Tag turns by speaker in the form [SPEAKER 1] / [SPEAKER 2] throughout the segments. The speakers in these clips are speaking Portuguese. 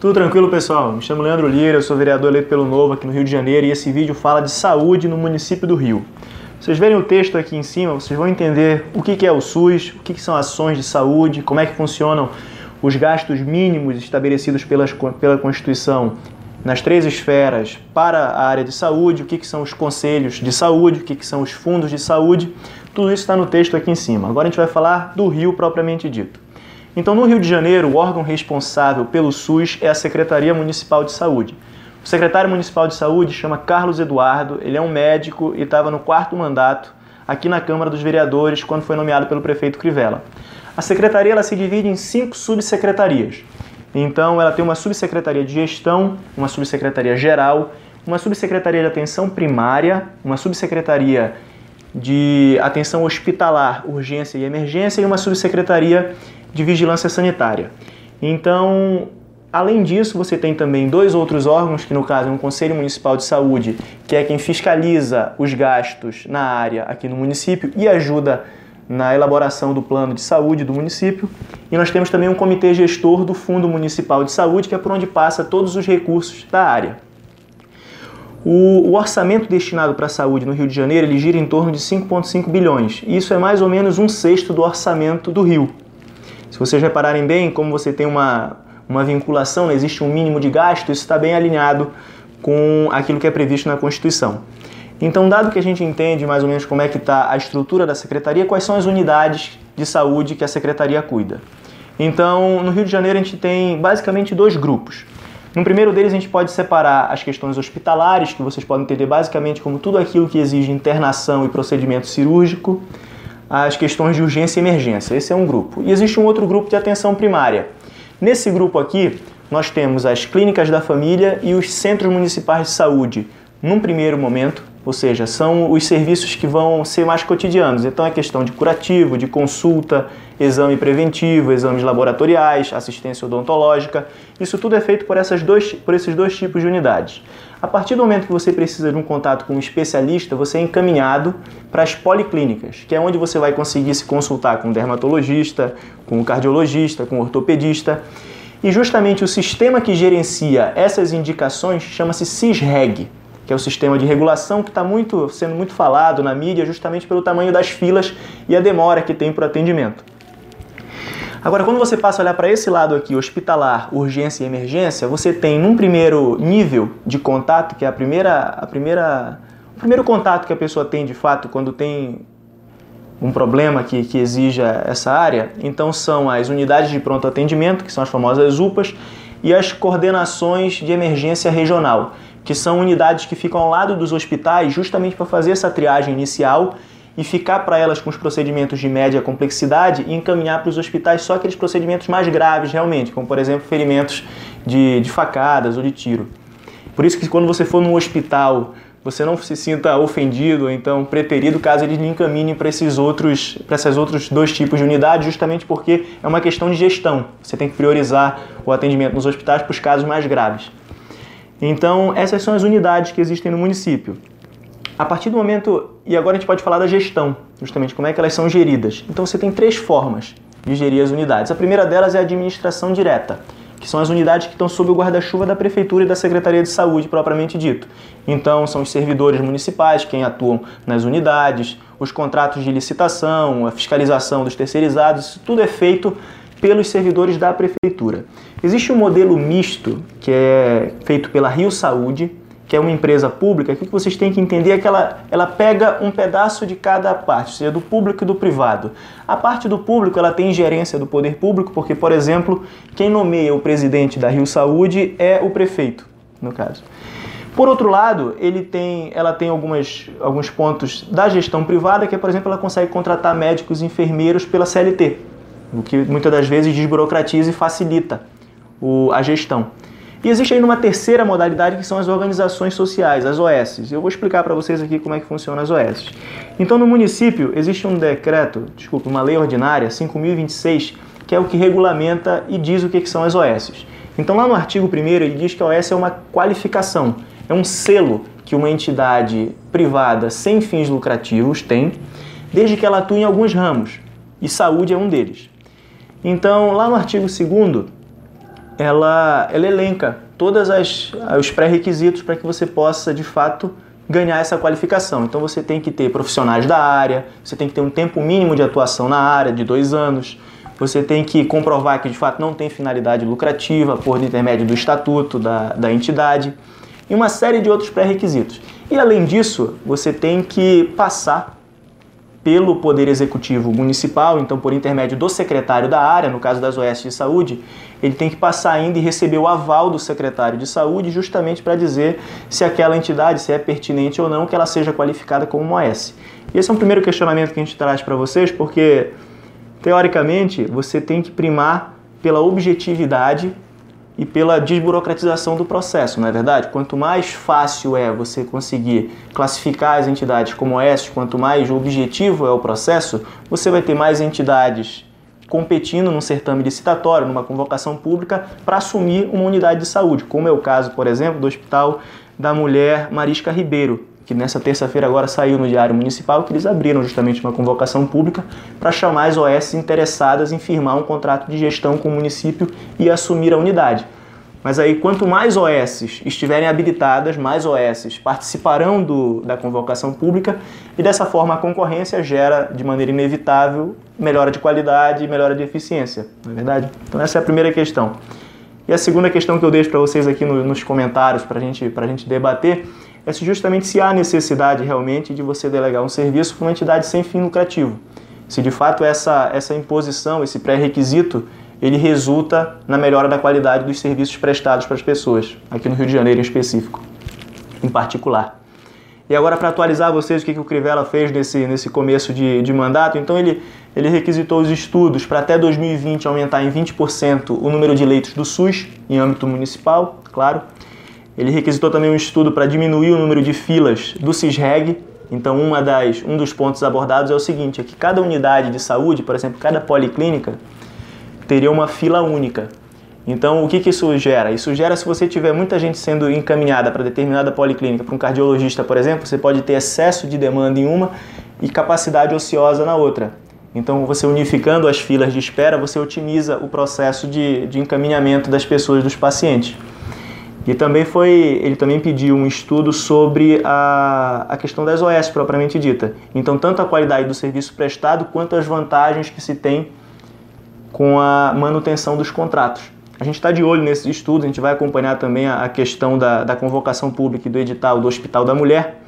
[SPEAKER 1] Tudo tranquilo, pessoal? Me chamo Leandro Lira, eu sou vereador eleito pelo Novo aqui no Rio de Janeiro e esse vídeo fala de saúde no município do Rio. Vocês verem o texto aqui em cima, vocês vão entender o que é o SUS, o que são ações de saúde, como é que funcionam os gastos mínimos estabelecidos pela Constituição nas três esferas para a área de saúde, o que, são os conselhos de saúde, o que são os fundos de saúde, tudo isso está no texto aqui em cima. Agora a gente vai falar do Rio propriamente dito. Então, no Rio de Janeiro, o órgão responsável pelo SUS é a Secretaria Municipal de Saúde. O secretário municipal de saúde chama Carlos Eduardo, ele é um médico e estava no quarto mandato aqui na Câmara dos Vereadores quando foi nomeado pelo prefeito Crivella. A secretaria ela se divide em cinco subsecretarias. Então, ela tem uma subsecretaria de gestão, uma subsecretaria geral, uma subsecretaria de atenção primária, uma subsecretaria de atenção hospitalar, urgência e emergência e uma subsecretaria de vigilância sanitária. Então, além disso, você tem também dois outros órgãos, que no caso é um Conselho Municipal de Saúde, que é quem fiscaliza os gastos na área aqui no município e ajuda na elaboração do plano de saúde do município. E nós temos também um comitê gestor do Fundo Municipal de Saúde, que é por onde passa todos os recursos da área. O, o orçamento destinado para a saúde no Rio de Janeiro ele gira em torno de 5,5 bilhões. Isso é mais ou menos um sexto do orçamento do Rio. Se vocês repararem bem, como você tem uma, uma vinculação, existe um mínimo de gasto, isso está bem alinhado com aquilo que é previsto na Constituição. Então, dado que a gente entende mais ou menos como é que está a estrutura da secretaria, quais são as unidades de saúde que a secretaria cuida? Então, no Rio de Janeiro a gente tem basicamente dois grupos. No primeiro deles a gente pode separar as questões hospitalares, que vocês podem entender basicamente como tudo aquilo que exige internação e procedimento cirúrgico, as questões de urgência e emergência. Esse é um grupo. E existe um outro grupo de atenção primária. Nesse grupo aqui, nós temos as clínicas da família e os centros municipais de saúde, num primeiro momento, ou seja, são os serviços que vão ser mais cotidianos. Então é questão de curativo, de consulta, exame preventivo, exames laboratoriais, assistência odontológica. Isso tudo é feito por, essas dois, por esses dois tipos de unidades. A partir do momento que você precisa de um contato com um especialista, você é encaminhado para as policlínicas, que é onde você vai conseguir se consultar com um dermatologista, com um cardiologista, com um ortopedista. E justamente o sistema que gerencia essas indicações chama-se CISREG, que é o sistema de regulação que está muito, sendo muito falado na mídia justamente pelo tamanho das filas e a demora que tem para o atendimento. Agora, quando você passa a olhar para esse lado aqui, hospitalar, urgência e emergência, você tem num primeiro nível de contato, que é a primeira, a primeira, o primeiro contato que a pessoa tem de fato quando tem um problema que, que exija essa área, então são as unidades de pronto atendimento, que são as famosas UPAs, e as coordenações de emergência regional, que são unidades que ficam ao lado dos hospitais justamente para fazer essa triagem inicial e ficar para elas com os procedimentos de média complexidade e encaminhar para os hospitais só aqueles procedimentos mais graves realmente, como por exemplo ferimentos de, de facadas ou de tiro. Por isso que quando você for num hospital, você não se sinta ofendido ou então preterido caso eles lhe encaminhem para esses outros, para esses outros dois tipos de unidades, justamente porque é uma questão de gestão. Você tem que priorizar o atendimento nos hospitais para os casos mais graves. Então, essas são as unidades que existem no município. A partir do momento, e agora a gente pode falar da gestão, justamente como é que elas são geridas. Então você tem três formas de gerir as unidades. A primeira delas é a administração direta, que são as unidades que estão sob o guarda-chuva da prefeitura e da Secretaria de Saúde propriamente dito. Então são os servidores municipais quem atuam nas unidades, os contratos de licitação, a fiscalização dos terceirizados, isso tudo é feito pelos servidores da prefeitura. Existe um modelo misto que é feito pela Rio Saúde, que é uma empresa pública, o que vocês têm que entender é que ela, ela pega um pedaço de cada parte, seja do público e do privado. A parte do público ela tem gerência do poder público, porque, por exemplo, quem nomeia o presidente da Rio Saúde é o prefeito, no caso. Por outro lado, ele tem, ela tem algumas, alguns pontos da gestão privada, que é, por exemplo, ela consegue contratar médicos e enfermeiros pela CLT, o que muitas das vezes desburocratiza e facilita o, a gestão. E existe ainda uma terceira modalidade que são as organizações sociais, as OS. Eu vou explicar para vocês aqui como é que funcionam as OS. Então, no município, existe um decreto, desculpa, uma lei ordinária, 5.026, que é o que regulamenta e diz o que são as OS. Então, lá no artigo 1 ele diz que a OS é uma qualificação, é um selo que uma entidade privada sem fins lucrativos tem, desde que ela atue em alguns ramos, e saúde é um deles. Então, lá no artigo 2 ela, ela elenca todos os pré-requisitos para que você possa, de fato, ganhar essa qualificação. Então você tem que ter profissionais da área, você tem que ter um tempo mínimo de atuação na área, de dois anos, você tem que comprovar que de fato não tem finalidade lucrativa por intermédio do estatuto da, da entidade e uma série de outros pré-requisitos. E além disso, você tem que passar pelo Poder Executivo Municipal, então por intermédio do secretário da área, no caso das OS de Saúde, ele tem que passar ainda e receber o aval do secretário de Saúde, justamente para dizer se aquela entidade, se é pertinente ou não, que ela seja qualificada como uma OS. Esse é um primeiro questionamento que a gente traz para vocês, porque teoricamente você tem que primar pela objetividade e pela desburocratização do processo, não é verdade? Quanto mais fácil é você conseguir classificar as entidades como OS, quanto mais objetivo é o processo, você vai ter mais entidades competindo num certame licitatório, numa convocação pública, para assumir uma unidade de saúde, como é o caso, por exemplo, do Hospital da Mulher Marisca Ribeiro, que nessa terça-feira agora saiu no Diário Municipal, que eles abriram justamente uma convocação pública para chamar as OS interessadas em firmar um contrato de gestão com o município e assumir a unidade. Mas aí, quanto mais OS estiverem habilitadas, mais OS participarão do, da convocação pública e dessa forma a concorrência gera de maneira inevitável melhora de qualidade e melhora de eficiência, não é verdade? Então, essa é a primeira questão. E a segunda questão que eu deixo para vocês aqui no, nos comentários para gente, a gente debater é justamente se há necessidade realmente de você delegar um serviço para uma entidade sem fim lucrativo. Se de fato essa, essa imposição, esse pré-requisito, ele resulta na melhora da qualidade dos serviços prestados para as pessoas, aqui no Rio de Janeiro em específico, em particular. E agora, para atualizar vocês o que, que o Crivella fez nesse, nesse começo de, de mandato, então ele, ele requisitou os estudos para até 2020 aumentar em 20% o número de leitos do SUS, em âmbito municipal, claro, ele requisitou também um estudo para diminuir o número de filas do CISREG. Então, uma das, um dos pontos abordados é o seguinte: é que cada unidade de saúde, por exemplo, cada policlínica, teria uma fila única. Então, o que, que isso gera? Isso gera se você tiver muita gente sendo encaminhada para determinada policlínica, para um cardiologista, por exemplo, você pode ter excesso de demanda em uma e capacidade ociosa na outra. Então, você unificando as filas de espera, você otimiza o processo de, de encaminhamento das pessoas, dos pacientes. E também foi, ele também pediu um estudo sobre a, a questão das OS propriamente dita. Então, tanto a qualidade do serviço prestado quanto as vantagens que se tem com a manutenção dos contratos. A gente está de olho nesses estudos, a gente vai acompanhar também a, a questão da, da convocação pública e do edital do Hospital da Mulher.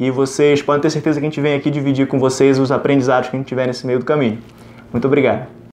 [SPEAKER 1] E vocês podem ter certeza que a gente vem aqui dividir com vocês os aprendizados que a gente tiver nesse meio do caminho. Muito obrigado.